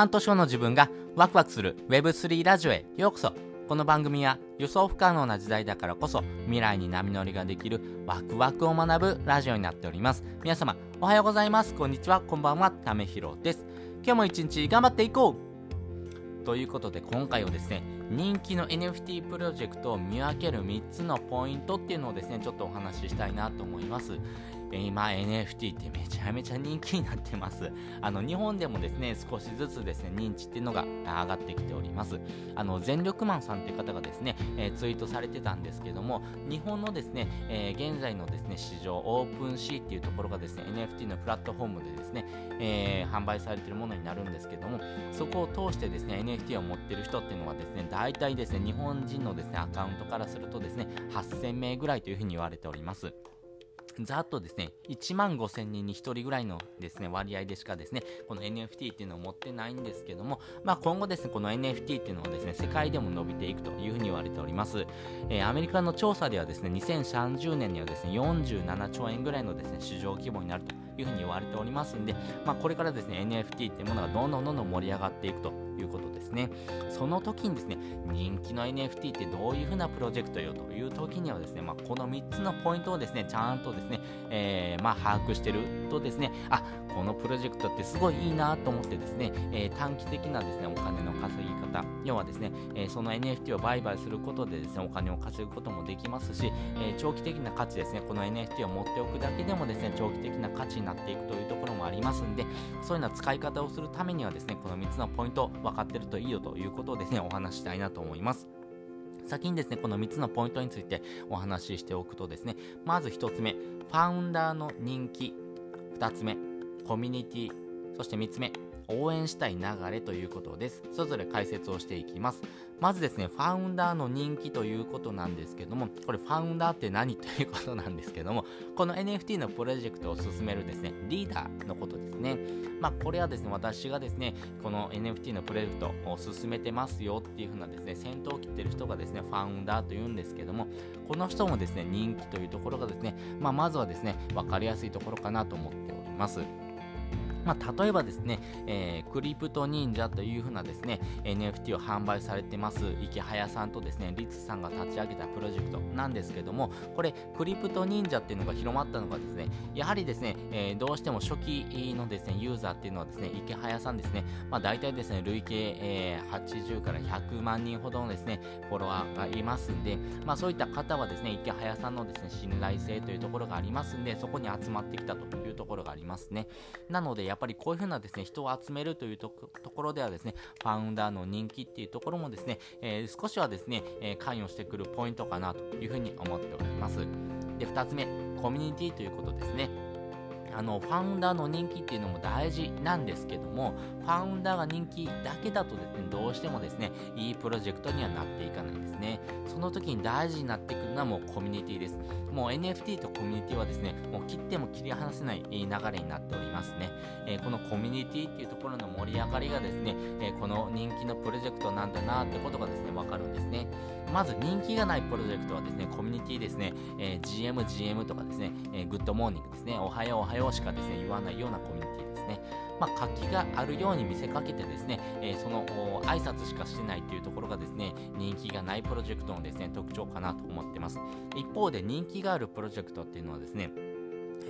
半年後の自分がワクワクする Web3 ラジオへようこそ。この番組は予想不可能な時代だからこそ未来に波乗りができるワクワクを学ぶラジオになっております。皆様おはようございます。こんにちは。こんばんは。ためひろです。今日も一日頑張っていこう。ということで今回はですね人気の NFT プロジェクトを見分ける3つのポイントっていうのをですねちょっとお話ししたいなと思います。今 NFT ってめちゃめちゃ人気になってます。あの日本でもですね、少しずつですね、認知っていうのが上がってきております。あの全力マンさんっていう方がですね、えー、ツイートされてたんですけども、日本のですね、えー、現在のですね、市場、オープンシーっていうところがですね、NFT のプラットフォームでですね、えー、販売されてるものになるんですけども、そこを通してですね、NFT を持ってる人っていうのはですね、大体ですね、日本人のですね、アカウントからするとですね、8000名ぐらいというふうに言われております。ざっとですね、1万5000人に1人ぐらいのですね、割合でしかですね、この NFT っていうのを持ってないんですけども、まあ今後ですね、この NFT っていうのはですね、世界でも伸びていくというふうに言われております。えー、アメリカの調査ではですね、2030年にはですね、47兆円ぐらいのですね、市場規模になるというふうに言われておりますんで、まあこれからですね、NFT っていうものがどんどんどんどん盛り上がっていくということですね。その時にですね、人気の NFT ってどういうふうなプロジェクトよという時にはですね、まあこの3つのポイントをですね、ちゃんとですね、えー、まあ、把握してるとですね、あ、このプロジェクトってすごいいいなと思ってですね、えー、短期的なですね、お金の稼ぎ方、要はですね、えー、その NFT を売買することでですね、お金を稼ぐこともできますし、え長期的な価値ですね、この NFT を持っておくだけでもですね、長期的な価値になっていくというところもありますんで、そういうような使い方をするためにはですね、この3つのポイント分かってるといいよということをですね、お話したいなと思います。先にですね、この3つのポイントについてお話ししておくとですね、まず1つ目、ファウンダーの人気。2つ目、コミュニティ。そして3つ目、応援したい流れということです。それぞれ解説をしていきます。まずですね、ファウンダーの人気ということなんですけども、これファウンダーって何ということなんですけども、この NFT のプロジェクトを進めるですね、リーダーのことですね。まあ、これはですね、私がですね、この NFT のプロジェクトを進めてますよっていう風なですね、先頭を切ってる人がですね、ファウンダーというんですけども、この人もですね、人気というところがですね、まあ、まずはですね、分かりやすいところかなと思っております。まあ、例えばですね、えー、クリプト忍者というふうなですね、NFT を販売されてます、池早さんとですね、リツさんが立ち上げたプロジェクトなんですけども、これ、クリプト忍者っていうのが広まったのがですね、やはりですね、えー、どうしても初期のですね、ユーザーっていうのはですね、池早さんですね、まあ、大体ですね、累計、えー、80から100万人ほどのですね、フォロワーがいますんで、まあ、そういった方はですね、池早さんのですね、信頼性というところがありますんで、そこに集まってきたというところがありますね。なので、やっぱりこういうふうなですね、人を集めるというところではですね、ファウンダーの人気っていうところもですね、えー、少しはですね、えー、関与してくるポイントかなというふうに思っております。で、2つ目、コミュニティということですね。あのファウンダーの人気っていうのも大事なんですけどもファウンダーが人気だけだとですねどうしてもですねいいプロジェクトにはなっていかないんですね。その時に大事になってくるのはもうコミュニティです。もう NFT とコミュニティはですねもう切っても切り離せない流れになっておりますね、えー、このコミュニティっていうところの盛り上がりがですね、えー、この人気のプロジェクトなんだなってことがですねわかるんですね。まず人気がないプロジェクトはですね、コミュニティですね、えー、GM、GM とかですね、えー、 good morning ですね、おはようおはようしかですね、言わないようなコミュニティですね。まあ、活気があるように見せかけてですね、えー、その挨拶しかしてないというところがですね、人気がないプロジェクトのですね、特徴かなと思ってます。一方で人気があるプロジェクトっていうのはですね、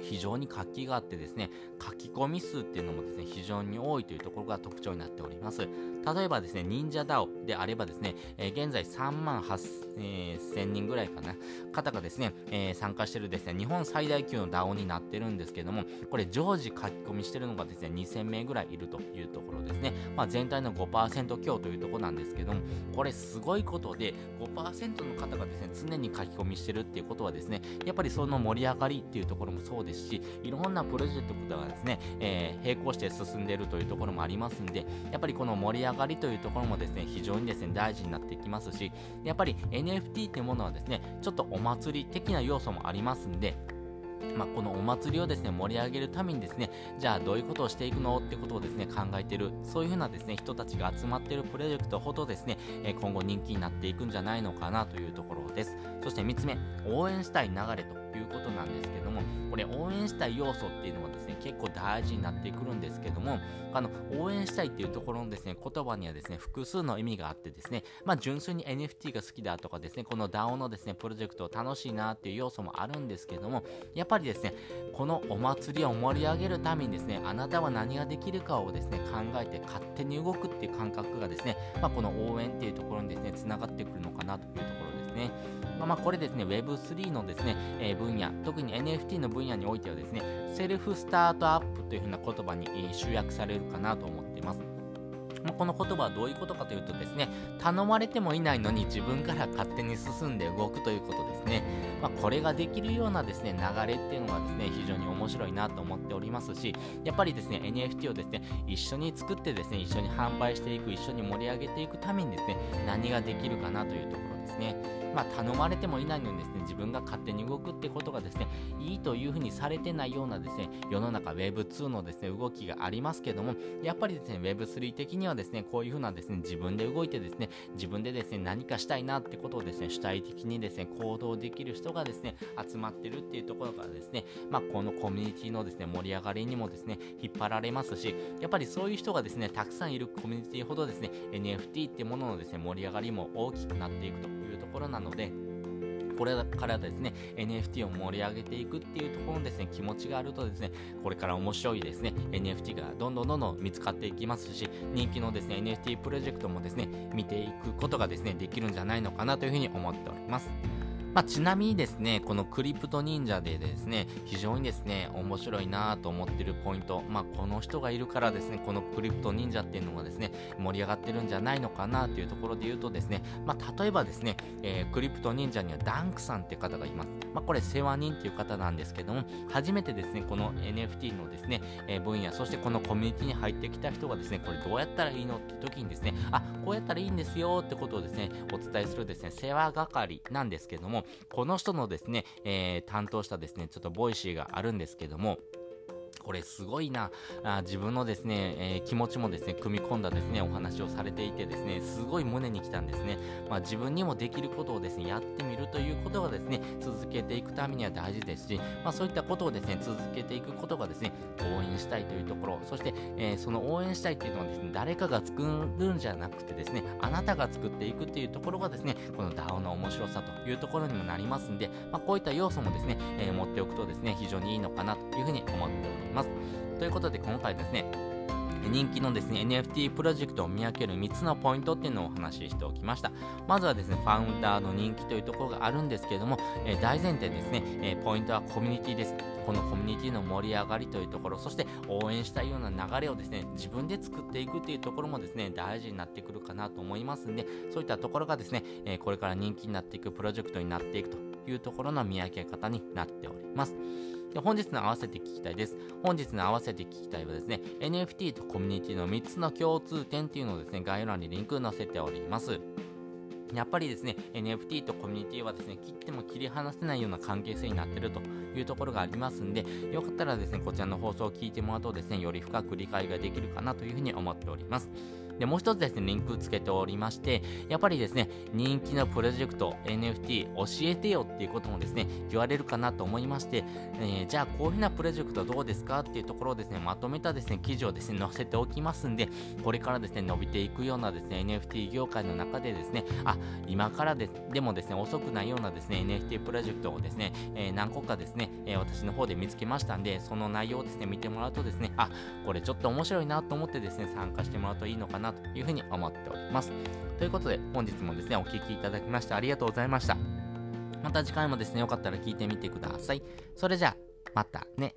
非常に活気があってですね、書き込み数っていうのもですね、非常に多いというところが特徴になっております。例えばですね、忍者 DAO であればですね、えー、現在3万8000人ぐらいかな、方がですね、えー、参加してるですね、日本最大級の DAO になってるんですけども、これ常時書き込みしてるのがですね、2000名ぐらいいるというところですね。まあ、全体の5%強というところなんですけども、これすごいことで、5%の方がですね、常に書き込みしてるっていうことはですね、やっぱりその盛り上がりっていうところもそうですですし、いろんなプロジェクトがですね、えー、並行して進んでいるというところもありますんで、やっぱりこの盛り上がりというところもですね、非常にですね、大事になってきますし、やっぱり NFT っていうものはですね、ちょっとお祭り的な要素もありますんで、まあ、このお祭りをですね、盛り上げるためにですね、じゃあどういうことをしていくのってことをですね、考えてる、そういうふうなですね、人たちが集まっているプロジェクトほどですね、今後人気になっていくんじゃないのかなというところです。そして3つ目、応援したい流れということなんですけども、これ応援したい要素っていうのはですね、結構大事になってくるんですけども、あの、応援したいっていうところのですね、言葉にはですね、複数の意味があってですね、まあ純粋に NFT が好きだとかですね、この DAO のですね、プロジェクト楽しいなっていう要素もあるんですけども、やっぱりですね、このお祭りを盛り上げるためにですね、あなたは何ができるかをですね、考えて勝手に動くっていう感覚がですね、まあこの応援っていうところにですね、つながってくるのかなというところね。まあ、まあこれですね、Web3 のですね、えー、分野、特に NFT の分野においてはですね、セルフスタートアップというふうな言葉に、え、集約されるかなと思っています。ま、この言葉はどういうことかというとですね、頼まれてもいないのに自分から勝手に進んで動くということですね。まあ、これができるようなですね、流れっていうのはですね、非常に面白いなと思っておりますし、やっぱりですね、NFT をですね、一緒に作ってですね、一緒に販売していく、一緒に盛り上げていくためにですね、何ができるかなというところですね。まあ、頼まれてもいないのにですね、自分が勝手に動くってことがですね、いいというふうにされてないようなですね、世の中 Web2 のですね、動きがありますけども、やっぱりですね、Web3 的にはですね、こういうふうなですね、自分で動いてですね、自分でですね、何かしたいなってことをですね、主体的にですね、行動できる人がですね、集まってるっていうところからですね、まあ、このコミュニティのですね、盛り上がりにもですね、引っ張られますし、やっぱりそういう人がですね、たくさんいるコミュニティほどですね、NFT ってもののですね、盛り上がりも大きくなっていくというころなので、これからですね、NFT を盛り上げていくっていうところのですね、気持ちがあるとですね、これから面白いですね、NFT がどんどんどんどん見つかっていきますし、人気のですね、NFT プロジェクトもですね、見ていくことがですね、できるんじゃないのかなというふうに思っております。まあ、ちなみにですね、このクリプト忍者でですね、非常にですね、面白いなと思ってるポイント、まあ、この人がいるからですね、このクリプト忍者っていうのがですね、盛り上がってるんじゃないのかなというところで言うとですね、まあ、例えばですね、えー、クリプト忍者にはダンクさんっていう方がいます。まあ、これ世話人っていう方なんですけども、初めてですね、この NFT のですね、えー、分野、そしてこのコミュニティに入ってきた人がですね、これどうやったらいいのって時にですね、あ、こうやったらいいんですよってことをですね、お伝えするですね、世話係なんですけども、この人ののですね、えー、担当したですね、ちょっと Voicy があるんですけども、これすごいな。あ自分のですね、えー、気持ちもですね組み込んだですねお話をされていてですねすごい胸に来たんですね、まあ、自分にもできることをですねやってみるということがですね続けていくためには大事ですし、まあ、そういったことをですね続けていくことがですね応援したいというところ。そして、えー、その応援したいっていうのはですね誰かが作るんじゃなくてですねあなたが作っていくっていうところがですねこの DAO の面白さというところにもなりますんで、まあ、こういった要素もですね、えー、持っておくとですね非常にいいのかなというふうに思っております。ます。ということで今回ですね、人気のですね、NFT プロジェクトを見分ける3つのポイントっていうのをお話ししておきました。まずはですね、ファウンダーの人気というところがあるんですけれども、えー、大前提ですね、えー、ポイントはコミュニティです。このコミュニティの盛り上がりというところ、そして応援したいような流れをですね、自分で作っていくっていうところもですね、大事になってくるかなと思いますんで、そういったところがですね、えー、これから人気になっていくプロジェクトになっていくというところの見分け方になっております。で本日の合わせて聞きたいです。本日の合わせて聞きたいはですね、NFT とコミュニティの3つの共通点っていうのをですね、概要欄にリンク載せております。やっぱりですね、NFT とコミュニティはですね、切っても切り離せないような関係性になってるというところがありますんで、よかったらですね、こちらの放送を聞いてもらうとですね、より深く理解ができるかなというふうに思っております。で、もう一つですね、リンクつけておりまして、やっぱりですね、人気のプロジェクト、NFT 教えてよっていうこともですね、言われるかなと思いまして、えー、じゃあこういうふうなプロジェクトどうですかっていうところをですね、まとめたですね、記事をですね、載せておきますんで、これからですね、伸びていくようなですね、NFT 業界の中でですね、あ、今からででもですね、遅くないようなですね、NFT プロジェクトをですね、えー、何個かですね、えー、私の方で見つけましたんで、その内容をですね、見てもらうとですね、あ、これちょっと面白いなと思ってですね、参加してもらうといいのかななというふうに思っております。ということで、本日もですね、お聴きいただきましてありがとうございました。また次回もですね、よかったら聞いてみてください。それじゃあ、またね。